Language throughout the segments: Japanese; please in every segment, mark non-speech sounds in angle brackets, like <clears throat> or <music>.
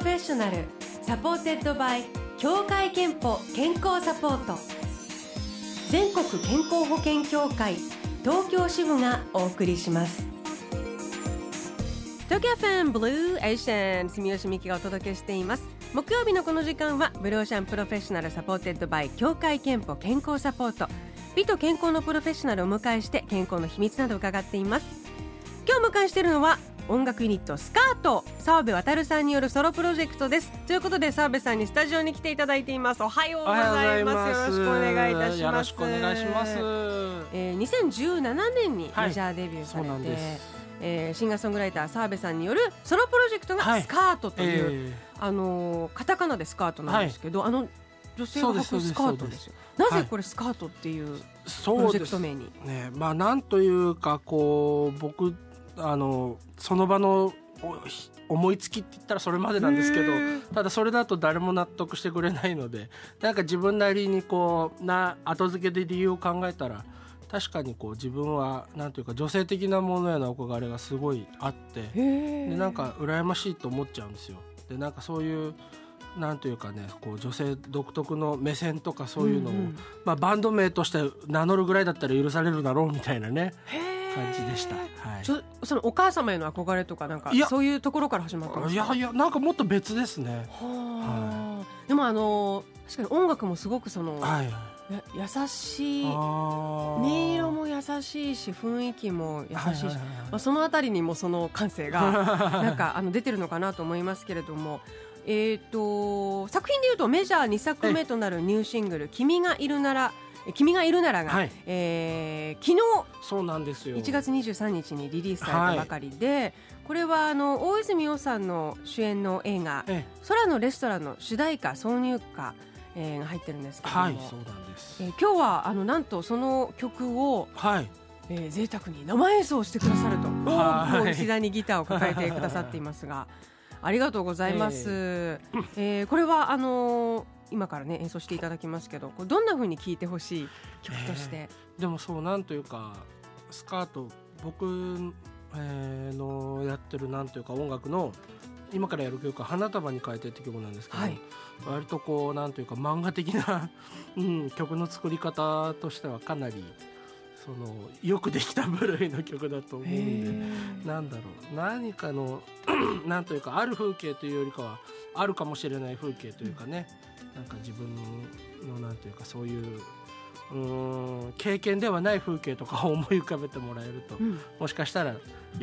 Professional supported by 協会けんぽ健康サポート。全国健康保険協会東京支部がお送りします。東京 FM Blue Ocean 住吉美紀がお届けしています。木曜日のこの時間は Blue Ocean Professional supported by 協会けんぽ健康サポート。美と健康のプロフェッショナルを迎えして健康の秘密などを伺っています。今日迎えしているのは音楽ユニットスカート澤部渉さんによるソロプロジェクトです。ということで澤部さんにスタジオに来ていただいています。おはようございます。よろしくお願いいたします。よろしくお願いします、えー、2017年にメジャーデビューされて、はい。えー、シンガーソングライター澤部さんによるソロプロジェクトがスカートという、はい。えー、あのカタカナでスカートなんですけど、はい、あの女性が履くスカートですよ。なぜこれスカートっていうプロジェクト名に、ね。まあなんというかこう僕あのその場の思いつきって言ったらそれまでなんですけどただそれだと誰も納得してくれないのでなんか自分なりにこうな後付けで理由を考えたら確かにこう自分はなんていうか女性的なものへの憧れがすごいあってでなんか羨ましいと思っちゃうんですよ。でなんかそういうなんというかねこう女性独特の目線とかそういうのを、うんうん、まあ、バンド名として名乗るぐらいだったら許されるだろうみたいなね。感じでした。はい。ちょそのお母様への憧れとかなんかそういうところから始まったんですか？いやいやなんかもっと別ですね。はあ。でもあの確かに音楽もすごくその、はい、優しい音色も優しいし雰囲気も優しいし、まあそのあたりにもその感性が <laughs> なんかあの出てるのかなと思いますけれども。えーと、作品でいうとメジャー2作目となるニューシングル「君がいるなら」君がいるならが、はい、えー、昨日そうなんですよ。1月23日にリリースされたばかりで、はい、これはあの大泉洋さんの主演の映画「空のレストラン」の主題歌挿入歌えー、が入ってるんですけども、はい、そうなんです、えー、今日はあのなんとその曲を、はい。えー、贅沢に生演奏してくださると、はい、膝にギターを抱えてくださっていますがありがとうございます、えー、えー、これはあのー今からね演奏していただきますけどこれどんなふうに聴いてほしい？曲として、えー、でもそうなんというかスカート僕、えー、のやってるなんというか音楽の今からやる曲は「花束に変えて」って曲なんですけど、はい、割とこうなんというか漫画的な <laughs> うん、曲の作り方としてはかなりそのよくできた部類の曲だと思うんでなんだろう。何かの <clears throat> なんというかある風景というよりかはあるかもしれない風景というかね、なんか自分のなんていうかそういううん経験ではない風景とかを思い浮かべてもらえると、うん、もしかしたらよ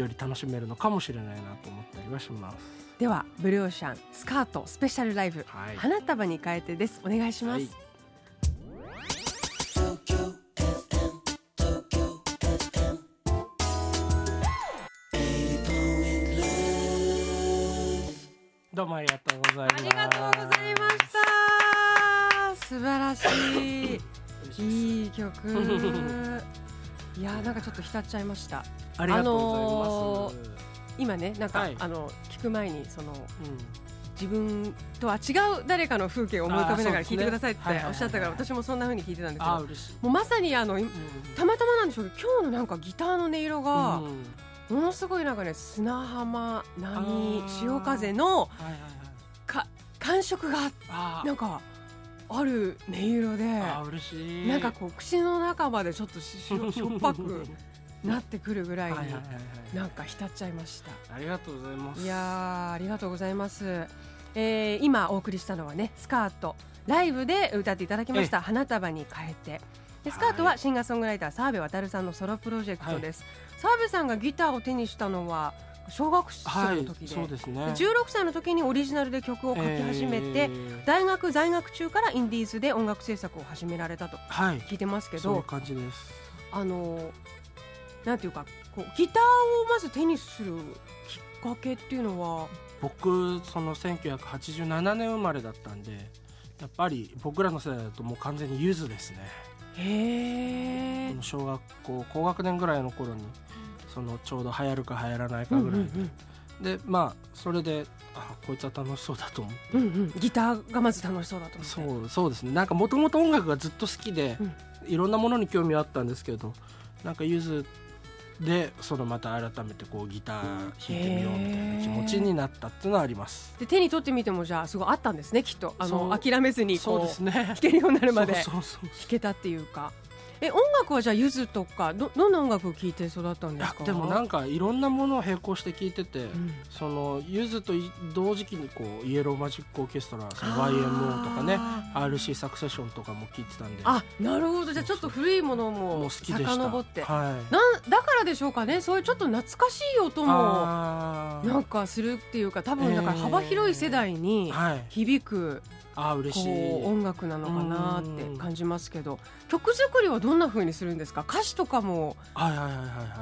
り楽しめるのかもしれないなと思ったりはします。ではブルーオーシャンスカートスペシャルライブ、はい、花束に変えてです。お願いします、はい。どうもありがとうございます。ありがとうございました。素晴らしい。いい曲。<laughs> いやなんかちょっと浸っちゃいました。ありがとうございます。あのー、今ねなんか、はい、あの聞く前にその、うん、自分とは違う誰かの風景を思い浮かべながら聞いてくださいっておっしゃったから私もそんな風に聞いてたんですけど、もうまさにあの、うん、たまたまなんでしょうけど今日のなんかギターの音色が。うんものすごいなんかね砂浜波潮風のか感触がなんかある音色でなんかこう口の中までちょっとししょっぱくなってくるぐらいになんか浸っちゃいました。ありがとうございます。いやありがとうございます、えー、今お送りしたのはねスカート。ライブで歌っていただきました花束に変えて。でスカートはシンガーソングライター澤部渉さんのソロプロジェクトです、澤部さんがギターを手にしたのは小学生の時で,、そうですね、16歳の時にオリジナルで曲を書き始めて、大学在学中からインディーズで音楽制作を始められたと聞いてますけど、はい、感じです。あのなんていうかこうギターをまず手にするきっかけっていうのは？僕その1987年生まれだったんでやっぱり僕らの世代だともう完全にゆずですね。へえ小学校高学年ぐらいの頃にそのちょうど流行るか流行らないかぐらいで、うんうん。うん、で。まあそれであこいつは楽しそうだと思って、うんうん、ギターがまず楽しそうだと思って。そうそうですね。なんかもともと音楽がずっと好きで、うん、いろんなものに興味はあったんですけどなんかゆずでそのまた改めてこうギター弾いてみようみたいな気持ちになったっていうのはあります。で手に取ってみてもじゃあすごいあったんですねきっと。あの諦めずにこうそうです、ね、<laughs> 弾けるようになるまで弾けたっていうかえ音楽はじゃあゆずとかどどんな音楽を聴いて育ったんですか？でもなんかいろんなものを並行して聴いてて、うん、そのゆずと同時期にこうイエローマジックオーケストラその YMO とかね RC サクセションとかも聴いてたんで。あなるほど。じゃあちょっと古いものも好きで遡って、はい、なんだからでしょうかねそういうちょっと懐かしい音もなんかするっていうか多分だから幅広い世代に響く、えーはいあ嬉しい。音楽なのかなって感じますけど曲作りはどんなふうにするんですか？歌詞とかも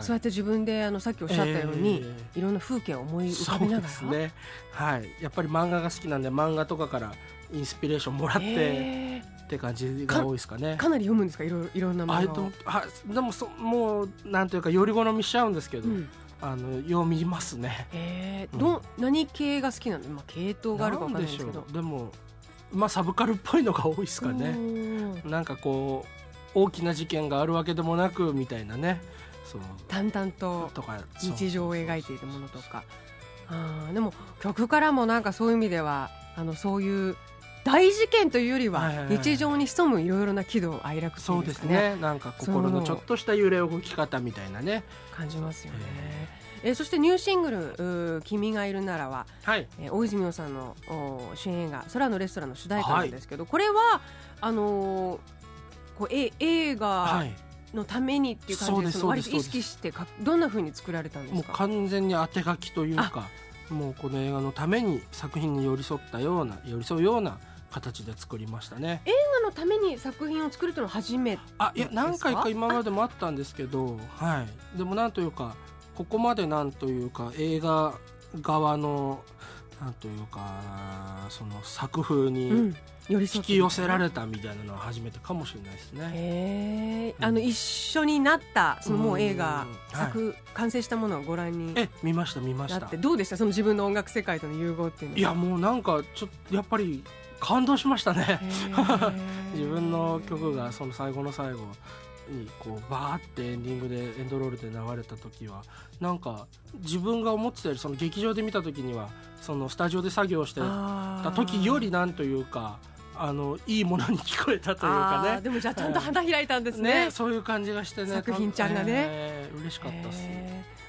そうやって自分であのさっきおっしゃったように、えー、いろんな風景を思い浮かべながら、ね、はい。やっぱり漫画が好きなんで漫画とかからインスピレーションもらって、えー、って感じが多いですかね。かなり読むんですか？いろいろんな漫画を。あでもそもうなんというかより好みしちゃうんですけど、うん。あの読みますね。えー、ど、うん、何系が好きなの？まあ系統があるかわかんないですけど。でもまあサブカルっぽいのが多いですかね。なんかこう大きな事件があるわけでもなくみたいなね。そう。淡々と日常を描いているものとか。あでも曲からもなんかそういう意味ではあのそういう大事件というよりは日常に潜むいろいろな喜怒哀楽、ね、そうですね。なんか心のちょっとした揺れ動き方みたいなね。感じますよね。えー、そしてニューシングル「君がいるならは」はい、えー、大泉洋さんの主演映画「空のレストラン」の主題歌なんですけど、はい、これはあのー、こうえ映画のためにっていう感じでその割と意識してかどんなふうに作られたんですか？もう完全に当て書きというかもうこの映画のために作品に寄り添ったような寄り添うような形で作りましたね。映画のために作品を作るというのは初めてあいや何回か今までもあったんですけどはい。でもなんというかここまでなんというか映画側のなんというかその作風に引き寄せられたみたいなのは初めてかもしれないですね。へうん、あの一緒になったそのもう映画、作、はい、完成したものをご覧にえ見ました見ました。どうでした？その自分の音楽世界との融合っていうのいやもうなんかちょっとやっぱり感動しましたね。<laughs> 自分の曲がその最後の最後にこうバーってエンディングでエンドロールで流れた時はなんか自分が思ってたよりその劇場で見た時にはそのスタジオで作業してた時よりなんというかあのいいものに聞こえたというかね。でもじゃあちゃんと花開いたんですね。ね、そういう感じがしてね。作品ちゃんがね、えー、嬉しかったです、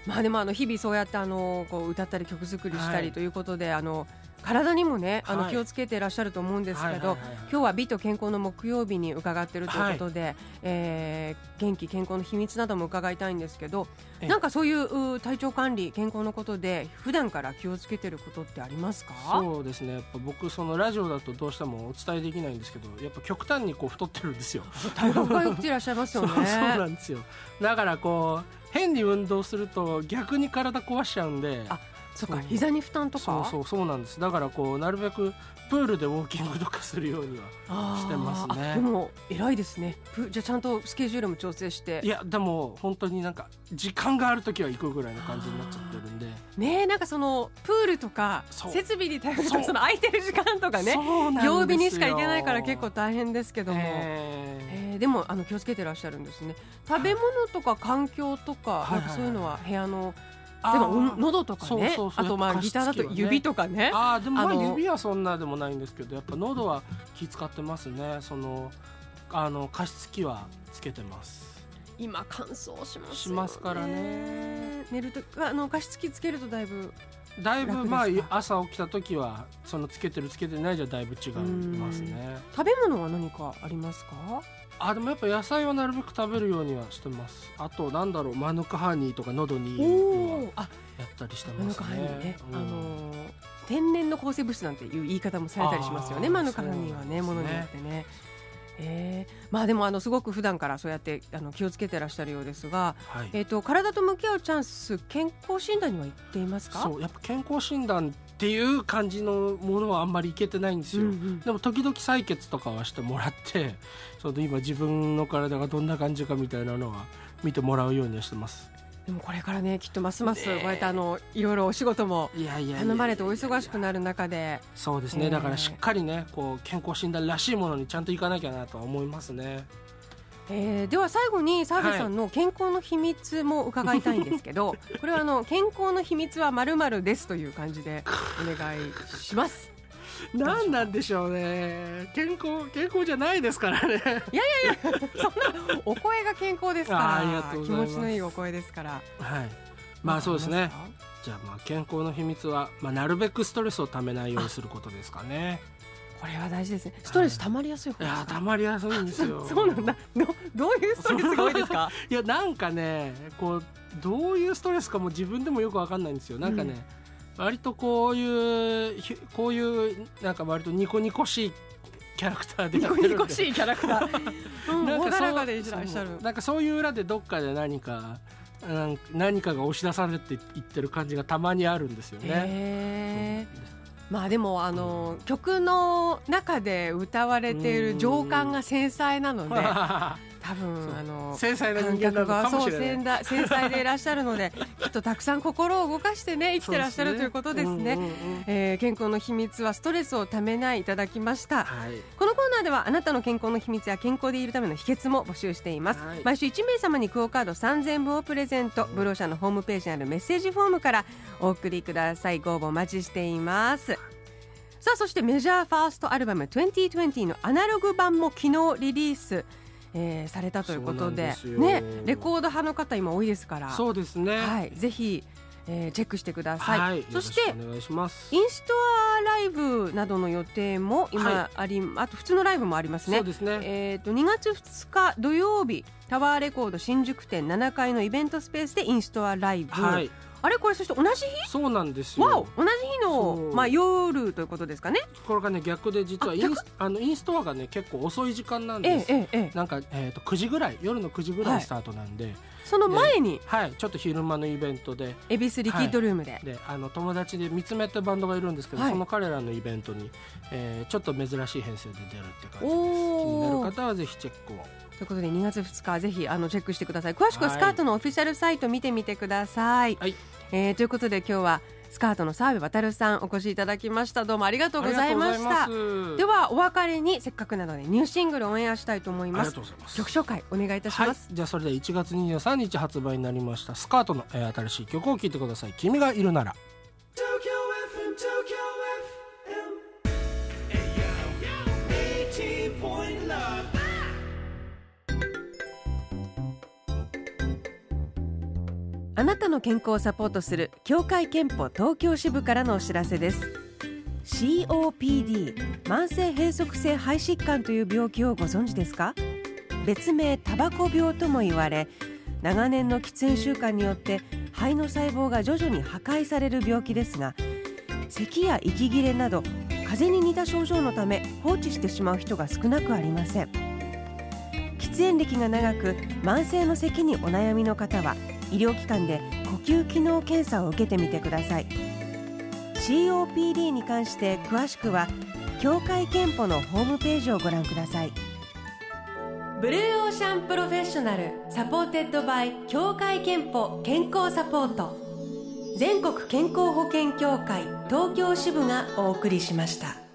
まあでもあの日々そうやってあのこう歌ったり曲作りしたりということで、はい、あの体にもね、あの気をつけていらっしゃると思うんですけど、今日は美と健康の木曜日に伺っているということで、はい、えー、元気健康の秘密なども伺いたいんですけど、なんかそういう体調管理健康のことで普段から気をつけてることってありますか？そうですね。やっぱ僕そのラジオだとどうしてもお伝えできないんですけど、やっぱ極端にこう太ってるんですよ。体格が良くていらっしゃいますよね。そ <laughs> うそうなんですよ。だからこう変に運動すると逆に体壊しちゃうんで。あそっか膝に負担とか？そうそうそうなんです。だからこうなるべくプールでウォーキングとかするようにはしてますね。でも偉いですね。じゃあちゃんとスケジュールも調整して。いやでも本当になんか時間がある時は行くぐらいの感じになっちゃってるんで。ねなんかそのプールとか設備に頼るとその空いてる時間とかね曜日にしか行けないから結構大変ですけども、えー、えー、でもあの気をつけてらっしゃるんですね。食べ物とか環境とかそういうのは部屋のでも喉とかね。あとまあギターだと指とかね。あでもまあ指はそんなでもないんですけどやっぱ喉は気使ってますね。そのあの加湿器はつけてます。今乾燥しますしますからね。寝るとあの加湿器つけるとだいぶだいぶまあ朝起きた時はそのつけてるつけてないじゃだいぶ違いますね。食べ物は何かありますか？あでもやっぱ野菜はなるべく食べるようにはしてます。あとなんだろうマヌカハニーとか喉にいいのはやったりしてますね。マヌカハニーね、うん、あの天然の抗生物質なんていう言い方もされたりしますよねマヌカハニーはねものによってね。えー、まあでもあのすごく普段からそうやってあの気をつけてらっしゃるようですが、はい、えっ、と体と向き合うチャンス健康診断には行っていますか？そうやっぱ健康診断っていう感じのものはあんまりいけてないんですよ、うんうん、でも時々採血とかはしてもらって <laughs> その今自分の体がどんな感じかみたいなのは見てもらうようにはしてます。でもこれからねきっとますますこうやってあのいろいろお仕事も頼まれてお忙しくなる中で。そうですね、だからしっかりねこう健康診断らしいものにちゃんといかなきゃなとは思いますねえー、では最後に澤部さんの健康の秘密も伺いたいんですけど、はい、<laughs> これはあの健康の秘密はまるまるですという感じでお願いします。何なんでしょうね。健康健康じゃないですからね。いやいやいやそんなお声が健康ですから。気持ちのいいお声ですから。はい。まあそうですね。じゃあまあ健康の秘密は、まあ、なるべくストレスをためないようにすることですかねこれは大事ですね。ストレス溜まりやすい、いや溜まりやすいんですよ。<laughs> そうなんだ。どどういうストレスが多いですか？<laughs> いやなんかね、こうどういうストレスかも自分でもよくわかんないんですよ。なんかね、うん、割とこういうこういうなんか割とニコニコしいキャラクターでニコニコしいキャラクター。<laughs> うん、なんかそうなんかそういう裏でどっかで何か。何かが押し出されていってる感じがたまにあるんですよね。まあでもあの、曲の中で歌われている情感が繊細なので多分あの繊細な人間なのかもしれない。繊細でいらっしゃるので <laughs> きっとたくさん心を動かしてね生きてらっしゃる、ということですね、えー、健康の秘密はストレスをためないいただきました、はい、このコーナーではあなたの健康の秘密や健康でいるための秘訣も募集しています、はい、毎週1名様にクオカード3000部をプレゼント。ブローシャのホームページにあるメッセージフォームからお送りください。ご応募お待ちしています。さあそしてメジャーファーストアルバム2020のアナログ版も昨日リリースえー、されたということでねレコード派の方今多いですから。そうですね、はい、ぜひえー、チェックしてください、はい、そしてインストアライブなどの予定も今あり、はい、あと普通のライブもありますね。そうですね。えっ、ー、と2月2日土曜日タワーレコード新宿店7階のイベントスペースでインストアライブ、はい、あれこれそして同じ日？そうなんですよ。わお同じ日のまあ夜ということですかね。これがね逆で実はインスあのインストアがね結構遅い時間なんです、えええ、なんか、えーと、9時ぐらい夜の9時ぐらいスタートなんで、はい、その前に？はいちょっと昼間のイベントで。恵比寿リキッドルームで。はい、であの友達で三つ目ってバンドがいるんですけど、はい、その彼らのイベントに、えー、ちょっと珍しい編成で出るって感じです。気になる方はぜひチェックを。ということで2月2日ぜひあのチェックしてください。詳しくはスカートのオフィシャルサイト見てみてください、はいえー、ということで今日はスカートの澤部渉さんお越しいただきました。どうもありがとうございました。ではお別れにせっかくなのでニューシングルオンエアしたいと思います。曲紹介お願いいたします、はい、じゃあそれでは1月23日発売になりましたスカートの、えー、新しい曲を聴いてください。君がいるならあなたの健康をサポートする協会憲法東京支部からのお知らせです。COPD 慢性閉塞性肺疾患という病気をご存知ですか？別名タバコ病とも言われ長年の喫煙習慣によって肺の細胞が徐々に破壊される病気ですが咳や息切れなど風邪に似た症状のため放置してしまう人が少なくありません。喫煙歴が長く慢性の咳にお悩みの方は医療機関で呼吸機能検査を受けてみてください。COPD に関して詳しくは協会けんぽのホームページをご覧ください。 Blue Ocean Professional supported by 協会けんぽ健康サポート。全国健康保険協会東京支部がお送りしました。